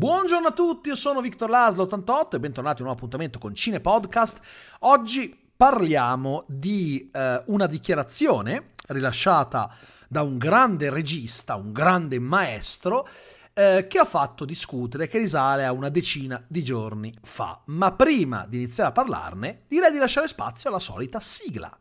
Buongiorno a tutti, io sono Victor Laslo 88 e bentornati a un nuovo appuntamento con Cine Podcast. Oggi parliamo di eh, una dichiarazione rilasciata da un grande regista, un grande maestro, eh, che ha fatto discutere, che risale a una decina di giorni fa. Ma prima di iniziare a parlarne, direi di lasciare spazio alla solita sigla.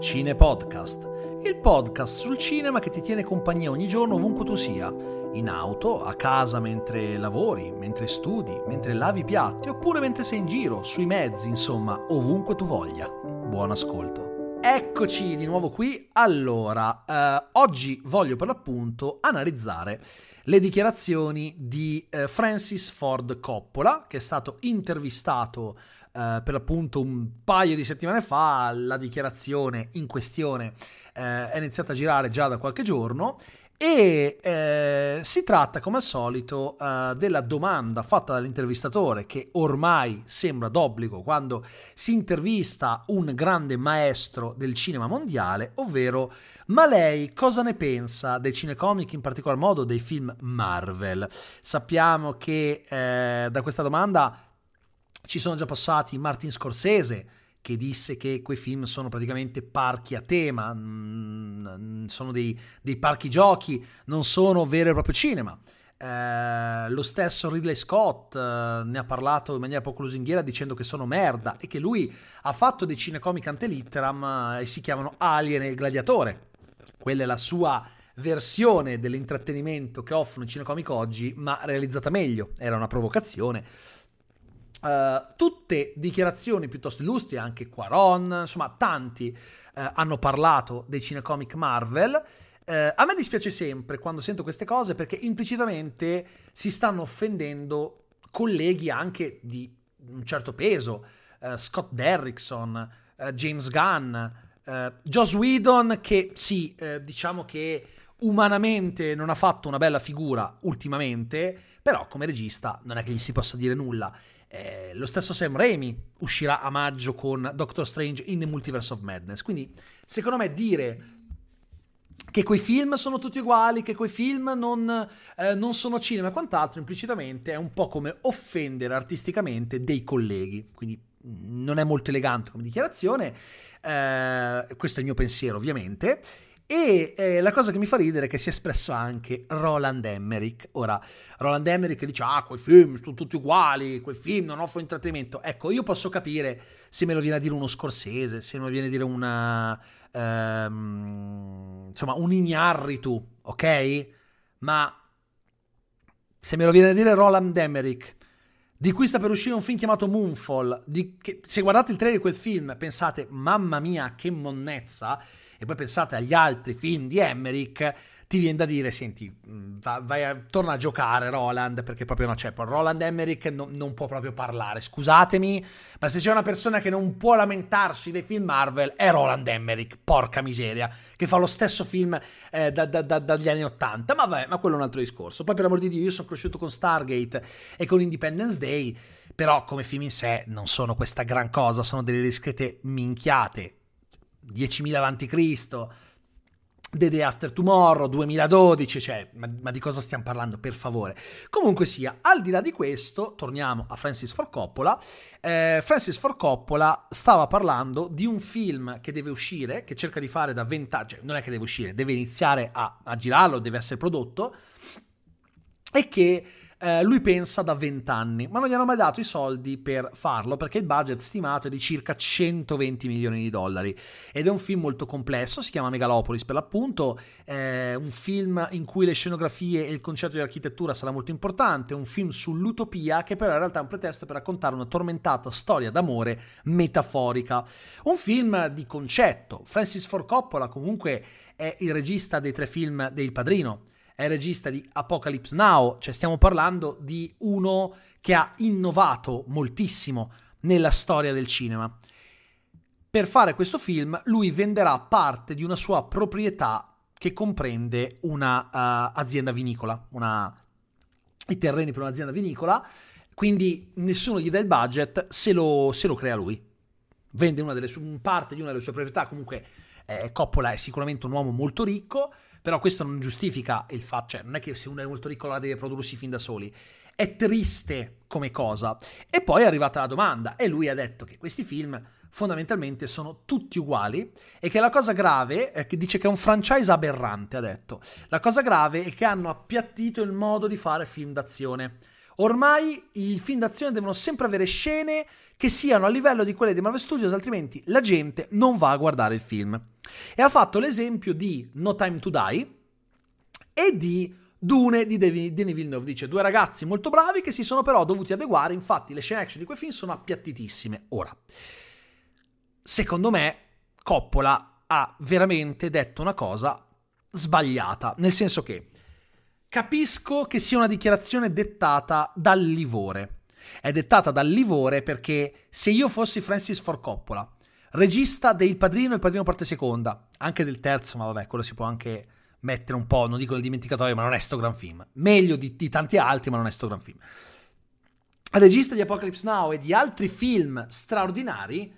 Cine Podcast, il podcast sul cinema che ti tiene compagnia ogni giorno ovunque tu sia in auto, a casa mentre lavori, mentre studi, mentre lavi i piatti oppure mentre sei in giro, sui mezzi, insomma, ovunque tu voglia. Buon ascolto. Eccoci di nuovo qui. Allora, eh, oggi voglio per l'appunto analizzare le dichiarazioni di eh, Francis Ford Coppola, che è stato intervistato eh, per l'appunto un paio di settimane fa. La dichiarazione in questione eh, è iniziata a girare già da qualche giorno e eh, si tratta, come al solito, eh, della domanda fatta dall'intervistatore, che ormai sembra d'obbligo quando si intervista un grande maestro del cinema mondiale, ovvero ma lei cosa ne pensa dei cinecomic, in particolar modo dei film Marvel? Sappiamo che eh, da questa domanda ci sono già passati Martin Scorsese, che disse che quei film sono praticamente parchi a tema, mm, sono dei, dei parchi giochi, non sono vero e proprio cinema. Eh, lo stesso Ridley Scott eh, ne ha parlato in maniera poco lusinghiera dicendo che sono merda e che lui ha fatto dei cinecomic ante litteram eh, e si chiamano Alien e il Gladiatore. Quella è la sua versione dell'intrattenimento che offrono i cinecomic oggi, ma realizzata meglio. Era una provocazione Uh, tutte dichiarazioni piuttosto illustri, anche Quaron, insomma tanti uh, hanno parlato dei cinecomic Marvel. Uh, a me dispiace sempre quando sento queste cose perché implicitamente si stanno offendendo colleghi anche di un certo peso, Scott Derrickson, James Gunn, Joss Whedon che sì, diciamo che umanamente non ha fatto una bella figura ultimamente, però come regista non è che gli si possa dire nulla. Eh, lo stesso Sam Raimi uscirà a maggio con Doctor Strange in the Multiverse of Madness. Quindi, secondo me, dire che quei film sono tutti uguali, che quei film non, eh, non sono cinema e quant'altro, implicitamente è un po' come offendere artisticamente dei colleghi. Quindi mm, non è molto elegante come dichiarazione. Eh, questo è il mio pensiero, ovviamente. E eh, la cosa che mi fa ridere è che si è espresso anche Roland Emmerich. Ora, Roland Emmerich dice: Ah, quei film sono tutti uguali, quei film non offrono intrattenimento. Ecco, io posso capire se me lo viene a dire uno scorsese, se me lo viene a dire una. Ehm, insomma, un Ignarritu, ok? Ma se me lo viene a dire Roland Emmerich, di cui sta per uscire un film chiamato Moonfall, che, se guardate il trailer di quel film pensate, mamma mia, che monnezza e poi pensate agli altri film di Emmerich, ti viene da dire, senti, mm, vai a, torna a giocare Roland, perché proprio no, c'è, cioè, Roland Emmerich no, non può proprio parlare, scusatemi, ma se c'è una persona che non può lamentarsi dei film Marvel è Roland Emmerich, porca miseria, che fa lo stesso film eh, da, da, da, dagli anni Ottanta, ma vabbè, ma quello è un altro discorso. Poi per amor di Dio, io sono cresciuto con Stargate e con Independence Day, però come film in sé non sono questa gran cosa, sono delle discrete minchiate 10.000 a.C., The Day After Tomorrow, 2012, cioè, ma, ma, di cosa stiamo parlando, per favore? Comunque sia, al di là di questo, torniamo a Francis Ford Coppola. Eh, Francis Ford Coppola stava parlando di un film che deve uscire, che cerca di fare da vent'anni, cioè non è che deve uscire, deve iniziare a, a girarlo, deve essere prodotto, e che eh, lui pensa da 20 anni, ma non gli hanno mai dato i soldi per farlo perché il budget stimato è di circa 120 milioni di dollari. Ed è un film molto complesso, si chiama Megalopolis per l'appunto, è un film in cui le scenografie e il concetto di architettura sarà molto importante, un film sull'utopia che però in realtà è un pretesto per raccontare una tormentata storia d'amore metaforica, un film di concetto. Francis Ford Coppola comunque è il regista dei tre film del Padrino è regista di Apocalypse Now, cioè stiamo parlando di uno che ha innovato moltissimo nella storia del cinema. Per fare questo film lui venderà parte di una sua proprietà che comprende un'azienda uh, vinicola, una, i terreni per un'azienda vinicola, quindi nessuno gli dà il budget, se lo, se lo crea lui. Vende una delle parte di una delle sue proprietà, comunque eh, Coppola è sicuramente un uomo molto ricco, però questo non giustifica il fatto, cioè non è che se uno è molto ricco la deve prodursi fin da soli. è triste come cosa. E poi è arrivata la domanda e lui ha detto che questi film fondamentalmente sono tutti uguali e che la cosa grave è che dice che è un franchise aberrante, ha detto. La cosa grave è che hanno appiattito il modo di fare film d'azione. Ormai i film d'azione devono sempre avere scene che siano a livello di quelle di Marvel Studios, altrimenti la gente non va a guardare il film. E ha fatto l'esempio di No Time to Die e di Dune di Denis Villeneuve. Dice due ragazzi molto bravi che si sono però dovuti adeguare, infatti le scene action di quei film sono appiattitissime. Ora, secondo me, Coppola ha veramente detto una cosa sbagliata, nel senso che capisco che sia una dichiarazione dettata dal livore. È dettata dal livore perché se io fossi Francis Ford Coppola, regista del Padrino e Il Padrino parte seconda, anche del terzo, ma vabbè, quello si può anche mettere un po', non dico nel dimenticatoio, ma non è sto gran film. Meglio di, di tanti altri, ma non è sto gran film. Regista di Apocalypse Now e di altri film straordinari,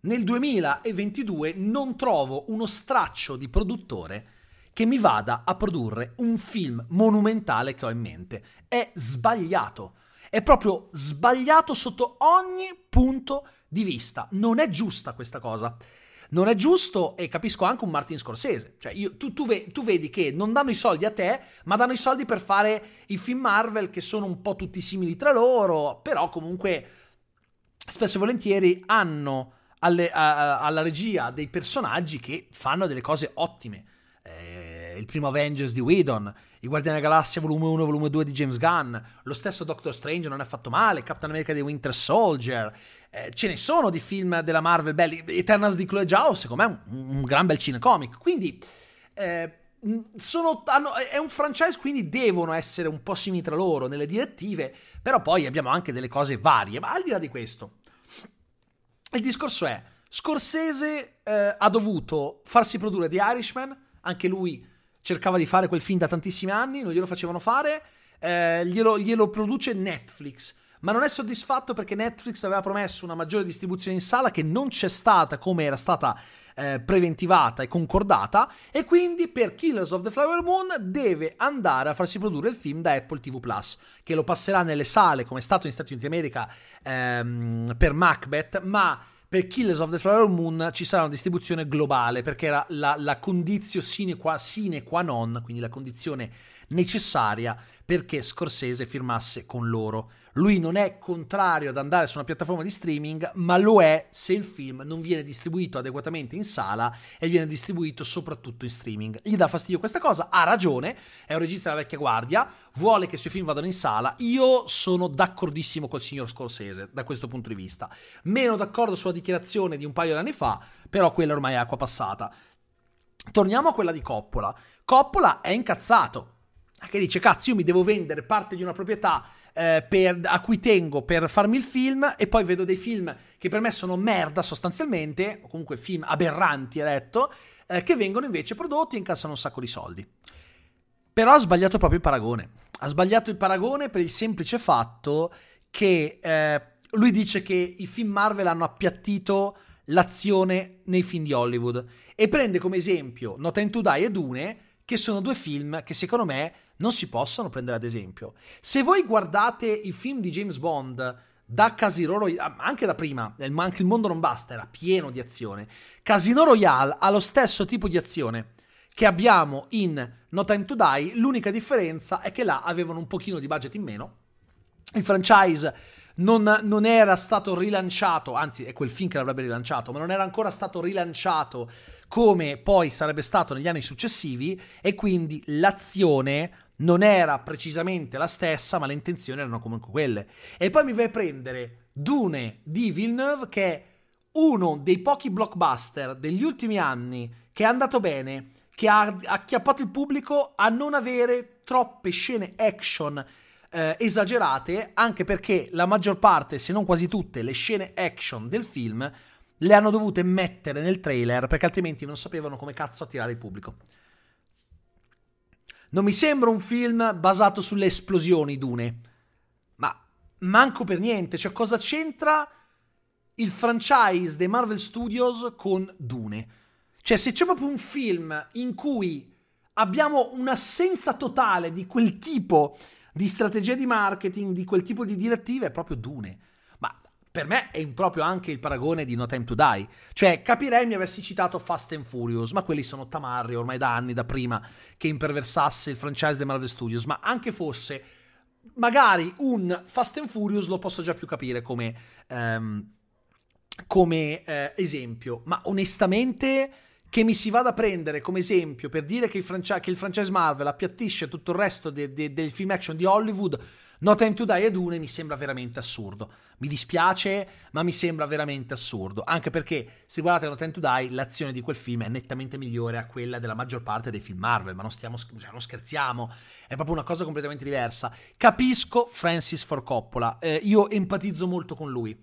nel 2022 non trovo uno straccio di produttore che mi vada a produrre un film monumentale che ho in mente. È sbagliato. È proprio sbagliato sotto ogni punto di vista. Non è giusta questa cosa. Non è giusto e capisco anche un Martin Scorsese. Cioè, io, tu, tu, ve, tu, vedi che non danno i soldi a te, ma danno i soldi per fare i film Marvel che sono un po' tutti simili tra loro, però comunque spesso e volentieri hanno alle, a, alla regia dei personaggi che fanno delle cose ottime. Eh, il primo Avengers di Whedon, i Guardiani della Galassia volume 1 e volume 2 di James Gunn, lo stesso Doctor Strange non è fatto male, Captain America di Winter Soldier, eh, ce ne sono di film della Marvel belli, Eternals di Chloe Zhao secondo me è un, un gran bel cinecomic, quindi eh, sono, hanno, è un franchise quindi devono essere un po' simili tra loro nelle direttive, però poi abbiamo anche delle cose varie, ma al di là di questo, il discorso è, Scorsese eh, ha dovuto farsi produrre The Irishman, anche lui cercava di fare quel film da tantissimi anni, non glielo facevano fare, eh, glielo, glielo produce Netflix. Ma non è soddisfatto perché Netflix aveva promesso una maggiore distribuzione in sala che non c'è stata come era stata eh, preventivata e concordata e quindi per Killers of the Flower Moon deve andare a farsi produrre il film da Apple TV Plus che lo passerà nelle sale come è stato negli Stati Uniti d'America ehm, per Macbeth ma per Killers of the Flower Moon ci sarà una distribuzione globale perché era la, la condizio sine sine qua non, quindi la condizione necessaria perché Scorsese firmasse con loro. Lui non è contrario ad andare su una piattaforma di streaming, ma lo è se il film non viene distribuito adeguatamente in sala e viene distribuito soprattutto in streaming. Gli dà fastidio questa cosa, ha ragione, è un regista della vecchia guardia, vuole che i suoi film vadano in sala. Io sono d'accordissimo col signor Scorsese da questo punto di vista. Meno d'accordo sulla dichiarazione di un paio di anni fa, però quella ormai è acqua passata. Torniamo a quella di Coppola. Coppola è incazzato. Che dice, cazzo, io mi devo vendere parte di una proprietà eh, per, a cui tengo per farmi il film e poi vedo dei film che per me sono merda sostanzialmente, o comunque film aberranti, ha detto, eh, che vengono invece prodotti e incassano un sacco di soldi. Però ha sbagliato proprio il paragone. Ha sbagliato il paragone per il semplice fatto che eh, lui dice che i film Marvel hanno appiattito l'azione nei film di Hollywood e prende come esempio No Time to Die e Dune, che sono due film che secondo me non si possono prendere ad esempio. Se voi guardate i film di James Bond da Casino Royale, anche da prima, anche il mondo non basta, era pieno di azione. Casino Royale ha lo stesso tipo di azione che abbiamo in No Time to Die, l'unica differenza è che là avevano un pochino di budget in meno. Il franchise non, non, era stato rilanciato, anzi è quel film che l'avrebbe rilanciato, ma non era ancora stato rilanciato come poi sarebbe stato negli anni successivi e quindi l'azione non era precisamente la stessa, ma le intenzioni erano comunque quelle. E poi mi vai a prendere Dune di Villeneuve, che è uno dei pochi blockbuster degli ultimi anni che è andato bene, che ha acchiappato il pubblico a non avere troppe scene action eh, esagerate, anche perché la maggior parte, se non quasi tutte, le scene action del film le hanno dovute mettere nel trailer perché altrimenti non sapevano come cazzo attirare il pubblico. Non mi sembra un film basato sulle esplosioni, Dune. Ma manco per niente. Cioè, cosa c'entra il franchise dei Marvel Studios con Dune? Cioè, se c'è proprio un film in cui abbiamo un'assenza totale di quel tipo di strategia di marketing, di quel tipo di direttive, è proprio Dune. Ma per me è improprio anche il paragone di No Time to Die. Cioè, capirei mi avessi citato Fast and Furious, ma quelli sono tamarri ormai da anni, da prima che imperversasse il franchise dei Marvel Studios. Ma anche fosse, magari un Fast and Furious lo posso già più capire come, um, come eh, esempio. Ma onestamente che mi si vada a prendere come esempio per dire che il, franchise, che il franchise Marvel appiattisce tutto il resto de, de, del film action di Hollywood No Time to Die e Dune mi sembra veramente assurdo. Mi dispiace, ma mi sembra veramente assurdo. Anche perché, se guardate No Time to Die, l'azione di quel film è nettamente migliore a quella della maggior parte dei film Marvel. Ma non, stiamo, cioè, non scherziamo, è proprio una cosa completamente diversa. Capisco Francis Ford Coppola, eh, io empatizzo molto con lui.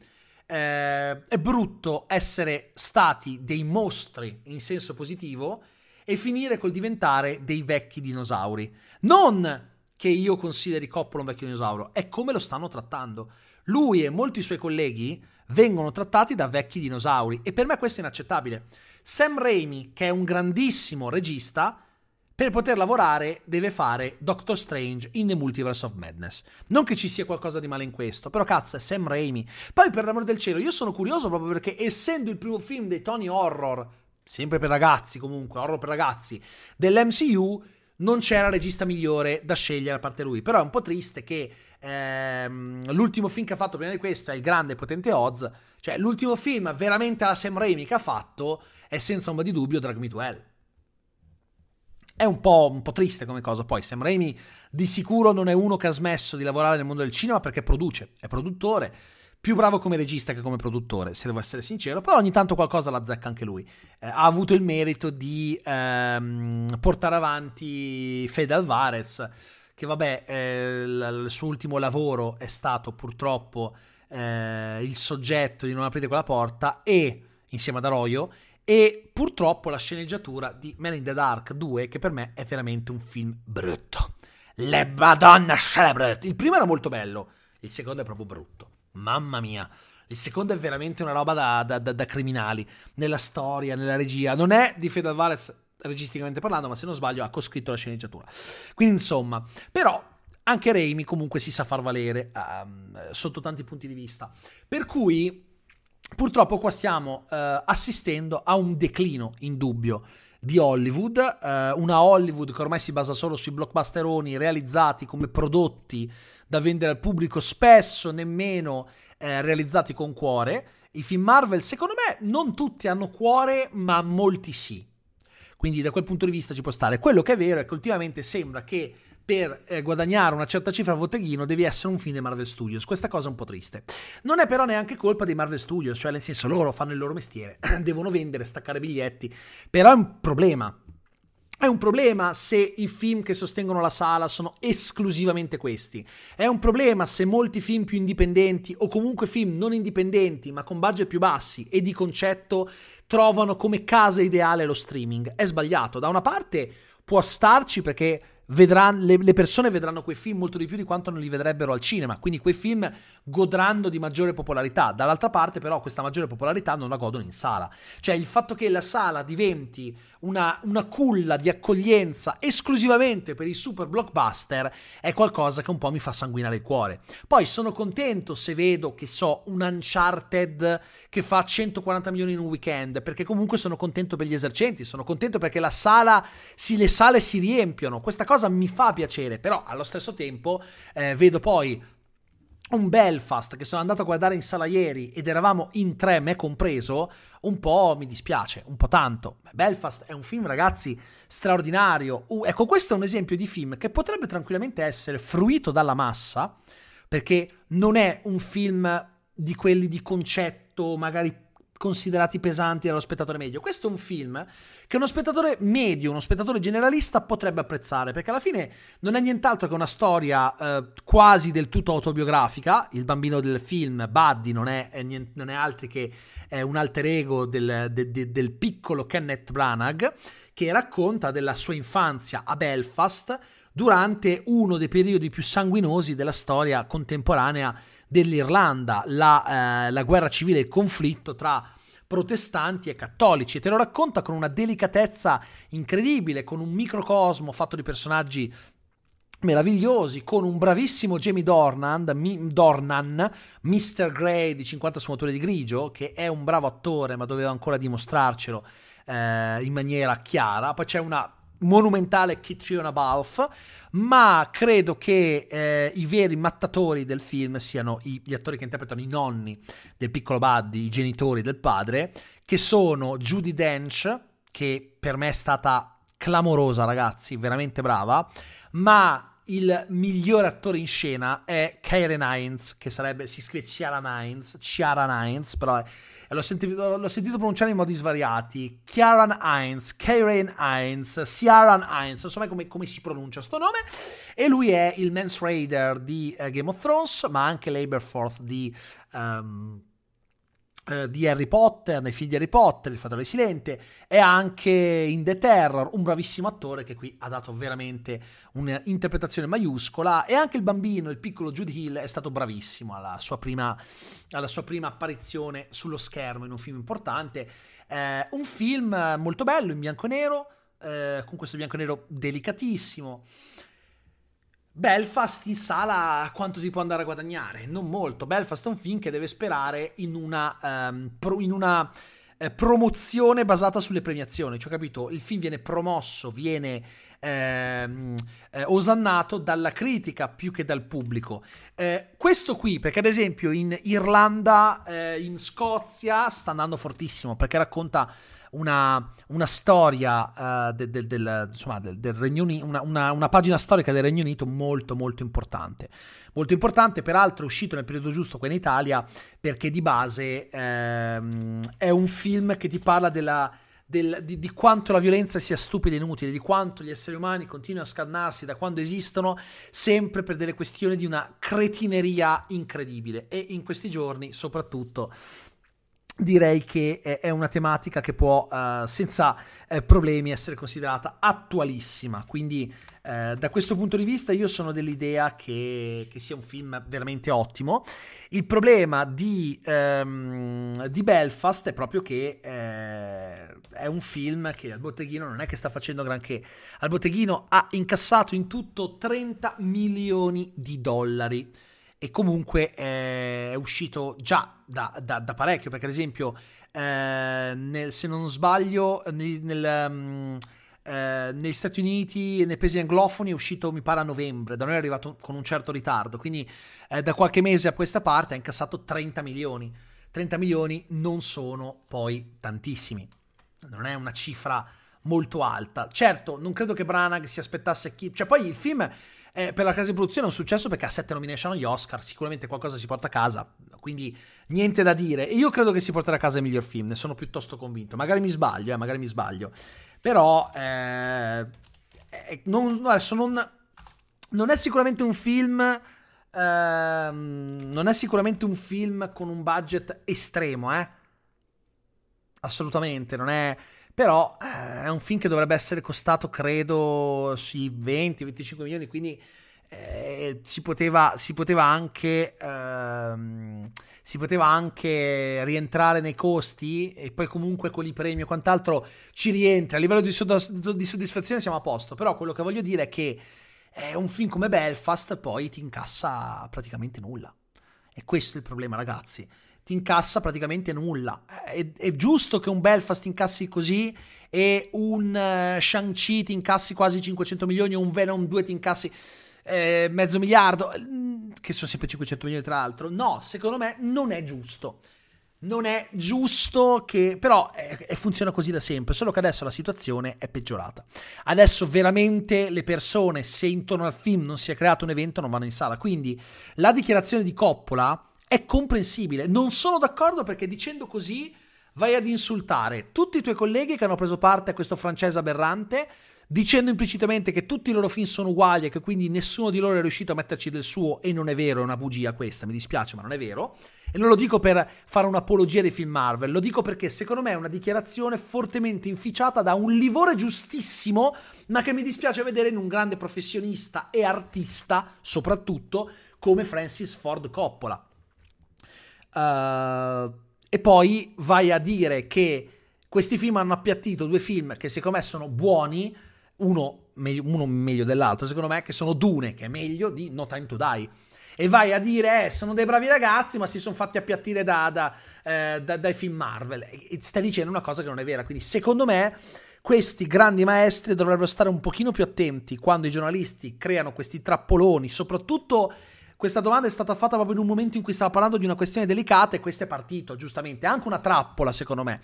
Eh, è brutto essere stati dei mostri in senso positivo e finire col diventare dei vecchi dinosauri. Non che io consideri Coppola un vecchio dinosauro, è come lo stanno trattando. Lui e molti suoi colleghi vengono trattati da vecchi dinosauri e per me questo è inaccettabile. Sam Raimi, che è un grandissimo regista, per poter lavorare deve fare Doctor Strange in The Multiverse of Madness. Non che ci sia qualcosa di male in questo, però cazzo è Sam Raimi. Poi per l'amore del cielo, io sono curioso proprio perché essendo il primo film dei Tony Horror, sempre per ragazzi comunque, horror per ragazzi, dell'MCU, non c'era regista migliore da scegliere a parte lui. Però è un po' triste che ehm, l'ultimo film che ha fatto prima di questo è il grande e potente Oz. Cioè, l'ultimo film veramente alla Sam Raimi che ha fatto è senza ombra di dubbio Drag Me to Hell. È un po', un po', triste come cosa. Poi Sam Raimi di sicuro non è uno che ha smesso di lavorare nel mondo del cinema perché produce, è produttore più bravo come regista che come produttore, se devo essere sincero, però ogni tanto qualcosa la zecca anche lui. Eh, ha avuto il merito di ehm, portare avanti Fede Alvarez, che vabbè, eh, il suo ultimo lavoro è stato purtroppo eh, il soggetto di Non aprite quella porta e insieme ad Arroyo e purtroppo la sceneggiatura di Man in the Dark 2 che per me è veramente un film brutto. Le Madonna celebre. Il primo era molto bello, il secondo è proprio brutto. Mamma mia. Il secondo è veramente una roba da, da, da, da criminali. Nella storia, nella regia. Non è di Fede Alvarez registicamente parlando, ma se non sbaglio ha coscritto la sceneggiatura. Quindi insomma, però anche Raimi comunque si sa far valere um, sotto tanti punti di vista. Per cui purtroppo qua stiamo uh, assistendo a un declino indubbio di Hollywood, uh, una Hollywood che ormai si basa solo sui blockbusteroni realizzati come prodotti da vendere al pubblico, spesso nemmeno eh, realizzati con cuore. I film Marvel, secondo me, non tutti hanno cuore, ma molti sì. Quindi da quel punto di vista ci può stare. Quello che è vero è che ultimamente sembra che per eh, guadagnare una certa cifra a botteghino devi essere un film dei Marvel Studios. Questa cosa è un po' triste. Non è però neanche colpa dei Marvel Studios, cioè nel senso loro fanno il loro mestiere, devono vendere, staccare biglietti. Però è un problema è un problema se i film che sostengono la sala sono esclusivamente questi. È un problema se molti film più indipendenti o comunque film non indipendenti ma con budget più bassi e di concetto trovano come casa ideale lo streaming. È sbagliato. Da una parte può starci perché vedranno, le, le, persone vedranno quei film molto di più di quanto non li vedrebbero al cinema, quindi quei film godranno di maggiore popolarità. Dall'altra parte, però, questa maggiore popolarità non la godono in sala. Cioè, il fatto che la sala diventi una, una culla di accoglienza esclusivamente per i super blockbuster è qualcosa che un po' mi fa sanguinare il cuore. Poi sono contento se vedo che so un Uncharted che fa 140 milioni in un weekend, perché comunque sono contento per gli esercenti, sono contento perché la sala, si, le sale si riempiono. Questa cosa mi fa piacere, però allo stesso tempo eh, vedo poi un Belfast che sono andato a guardare in sala ieri ed eravamo in tre, me compreso, un po' mi dispiace, un po' tanto. Belfast è un film, ragazzi, straordinario. Uh, ecco, questo è un esempio di film che potrebbe tranquillamente essere fruito dalla massa, perché non è un film di quelli di concetto, magari considerati pesanti dallo spettatore medio. Questo è un film che uno spettatore medio, uno spettatore generalista potrebbe apprezzare, perché alla fine non è nient'altro che una storia eh, quasi del tutto autobiografica. Il bambino del film, Buddy, non è, è non è altro che è un alter ego del, de, de, del piccolo Kenneth Branagh, che racconta della sua infanzia a Belfast durante uno dei periodi più sanguinosi della storia contemporanea dell'Irlanda, la, eh, la guerra civile, il conflitto tra protestanti e cattolici e te lo racconta con una delicatezza incredibile, con un microcosmo fatto di personaggi meravigliosi con un bravissimo Jamie Dornan, mi, Dornan, Mr. Grey di 50 sfumature di grigio, che è un bravo attore ma doveva ancora dimostrarcelo eh, in maniera chiara. Poi c'è una monumentale Kitriona Balf, ma credo che eh, i veri mattatori del film siano i, gli attori che interpretano i nonni del piccolo Buddy, i genitori del padre, che sono Judy Dench, che per me è stata clamorosa, ragazzi, veramente brava, ma il miglior attore in scena è Karen Hines, che sarebbe, si scrive Ciara Hines, Ciara Hines, però è l'ho sentito, l'ho sentito pronunciare in modi svariati. Kieran Hines, Karen Hines, Ciaran so mai come, come si pronuncia sto nome. E lui è il Mance Raider di uh, Game of Thrones, ma anche l'Aberforth di... Um, di Harry Potter, nei figli di Harry Potter, il fattore silente, e anche in The Terror, un bravissimo attore che qui ha dato veramente un'interpretazione maiuscola, e anche il bambino, il piccolo Jude Hill, è stato bravissimo alla sua prima, alla sua prima apparizione sullo schermo in un film importante. Eh, un film molto bello, in bianco e nero, eh, con questo bianco e nero delicatissimo. Belfast in sala quanto ti può andare a guadagnare? Non molto. Belfast è un film che deve sperare in una, um, pro, in una eh, promozione basata sulle premiazioni. Cioè, capito? Il film viene promosso, viene ehm, eh, osannato dalla critica più che dal pubblico. Eh, questo qui, perché ad esempio in Irlanda, eh, in Scozia sta andando fortissimo perché racconta una, una storia uh, del, del, del, insomma, del, Regno Unito, una, una, una, pagina storica del Regno Unito molto molto importante. Molto importante, peraltro è uscito nel periodo giusto qua in Italia perché di base ehm, è un film che ti parla della, del, di, di, quanto la violenza sia stupida e inutile, di quanto gli esseri umani continuino a scannarsi da quando esistono, sempre per delle questioni di una cretineria incredibile. E in questi giorni, soprattutto, direi che è una tematica che può uh, senza eh, problemi essere considerata attualissima. Quindi, eh, da questo punto di vista, io sono dell'idea che, che, sia un film veramente ottimo. Il problema di, um, di Belfast è proprio che eh, è un film che al botteghino non è che sta facendo granché. Al botteghino ha incassato in tutto 30 milioni di dollari e comunque eh, è uscito già da, da, da, parecchio, perché ad esempio, eh, nel, se non sbaglio, nel, nel, um, eh, negli Stati Uniti e nei paesi anglofoni è uscito, mi pare, a novembre, da noi è arrivato con un certo ritardo, quindi eh, da qualche mese a questa parte ha incassato 30 milioni. 30 milioni non sono poi tantissimi, non è una cifra molto alta. Certo, non credo che Branagh si aspettasse chi... Cioè, poi il film eh, per la casa di produzione è un successo perché ha sette nomination agli Oscar, sicuramente qualcosa si porta a casa, quindi niente da dire. Io credo che si porterà a casa il miglior film, ne sono piuttosto convinto. Magari mi sbaglio, eh, magari mi sbaglio. Però, eh, eh non, adesso non, non è sicuramente un film... Uh, non è sicuramente un film con un budget estremo, eh? Assolutamente, non è. Però eh, è un film che dovrebbe essere costato, credo, sui 20-25 milioni, quindi eh, si, poteva, si, poteva anche, ehm, si poteva anche rientrare nei costi e poi comunque con i premi e quant'altro ci rientra. A livello di, soddisf- di soddisfazione siamo a posto, però quello che voglio dire è che è un film come Belfast poi ti incassa praticamente nulla. E questo è il problema, ragazzi ti incassa praticamente nulla. È, è, giusto che un Belfast incassi così e un uh, Shang-Chi ti incassi quasi 500 milioni o un Venom 2 ti incassi eh, mezzo miliardo, mm, che sono sempre 500 milioni tra l'altro. No, secondo me non è giusto. Non è giusto che... però eh, eh, funziona così da sempre, solo che adesso la situazione è peggiorata. Adesso veramente le persone, se intorno al film non si è creato un evento, non vanno in sala. Quindi la dichiarazione di Coppola è comprensibile. Non sono d'accordo perché dicendo così vai ad insultare tutti i tuoi colleghi che hanno preso parte a questo francese aberrante, dicendo implicitamente che tutti i loro film sono uguali e che quindi nessuno di loro è riuscito a metterci del suo, e non è vero, è una bugia questa, mi dispiace, ma non è vero. E non lo dico per fare un'apologia dei film Marvel, lo dico perché secondo me è una dichiarazione fortemente inficiata da un livore giustissimo, ma che mi dispiace vedere in un grande professionista e artista, soprattutto, come Francis Ford Coppola. Uh, e poi vai a dire che questi film hanno appiattito due film che secondo me sono buoni, uno uno meglio dell'altro, secondo me, che sono Dune, che è meglio di No Time to Die. E vai a dire, eh, sono dei bravi ragazzi, ma si sono fatti appiattire da, da, eh, da, dai film Marvel. E stai dicendo una cosa che non è vera. Quindi, secondo me, questi grandi maestri dovrebbero stare un pochino più attenti quando i giornalisti creano questi trappoloni, soprattutto questa domanda è stata fatta proprio in un momento in cui stava parlando di una questione delicata e questo è partito, giustamente, è anche una trappola secondo me.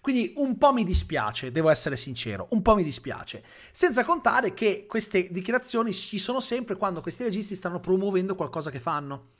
Quindi un po' mi dispiace, devo essere sincero, un po' mi dispiace. Senza contare che queste dichiarazioni ci sono sempre quando questi registi stanno promuovendo qualcosa che fanno.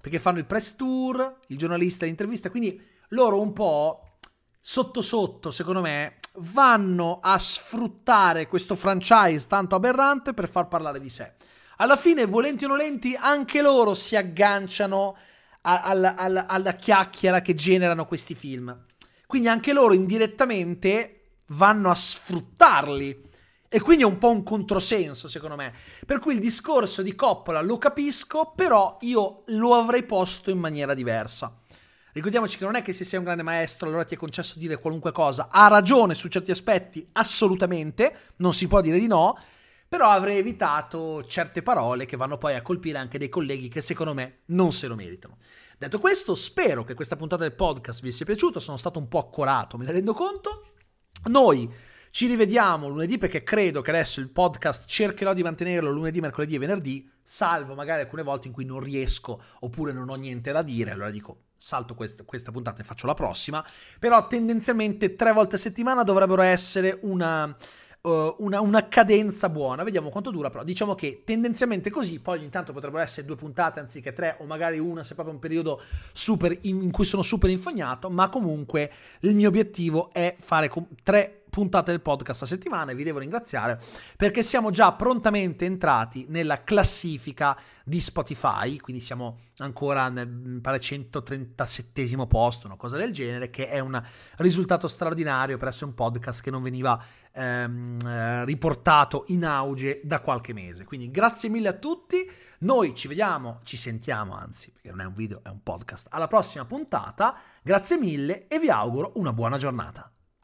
Perché fanno il press tour, il giornalista, l'intervista, quindi loro un po' sotto sotto, secondo me, vanno a sfruttare questo franchise tanto aberrante per far parlare di sé. Alla fine, volenti o nolenti, anche loro si agganciano alla, alla, alla chiacchiera che generano questi film. Quindi anche loro indirettamente vanno a sfruttarli. E quindi è un po' un controsenso, secondo me. Per cui il discorso di Coppola lo capisco, però io lo avrei posto in maniera diversa. Ricordiamoci che non è che se sei un grande maestro allora ti è concesso dire qualunque cosa. Ha ragione su certi aspetti, assolutamente, non si può dire di no, però avrei evitato certe parole che vanno poi a colpire anche dei colleghi che secondo me non se lo meritano. Detto questo, spero che questa puntata del podcast vi sia piaciuta, sono stato un po' accorato, me ne rendo conto. Noi ci rivediamo lunedì perché credo che adesso il podcast cercherò di mantenerlo lunedì, mercoledì e venerdì, salvo magari alcune volte in cui non riesco oppure non ho niente da dire, allora dico salto quest- questa puntata e faccio la prossima, però tendenzialmente tre volte a settimana dovrebbero essere una uh, una, una, cadenza buona. Vediamo quanto dura, però diciamo che tendenzialmente così, poi ogni tanto potrebbero essere due puntate anziché tre, o magari una se proprio un periodo super in, in cui sono super infognato, ma comunque il mio obiettivo è fare com- tre puntate del podcast a settimana e vi devo ringraziare perché siamo già prontamente entrati nella classifica di Spotify, quindi siamo ancora nel pare 137 posto, una cosa del genere, che è un risultato straordinario per essere un podcast che non veniva ehm, eh, riportato in auge da qualche mese. Quindi grazie mille a tutti, noi ci vediamo, ci sentiamo anzi, perché non è un video, è un podcast, alla prossima puntata, grazie mille e vi auguro una buona giornata.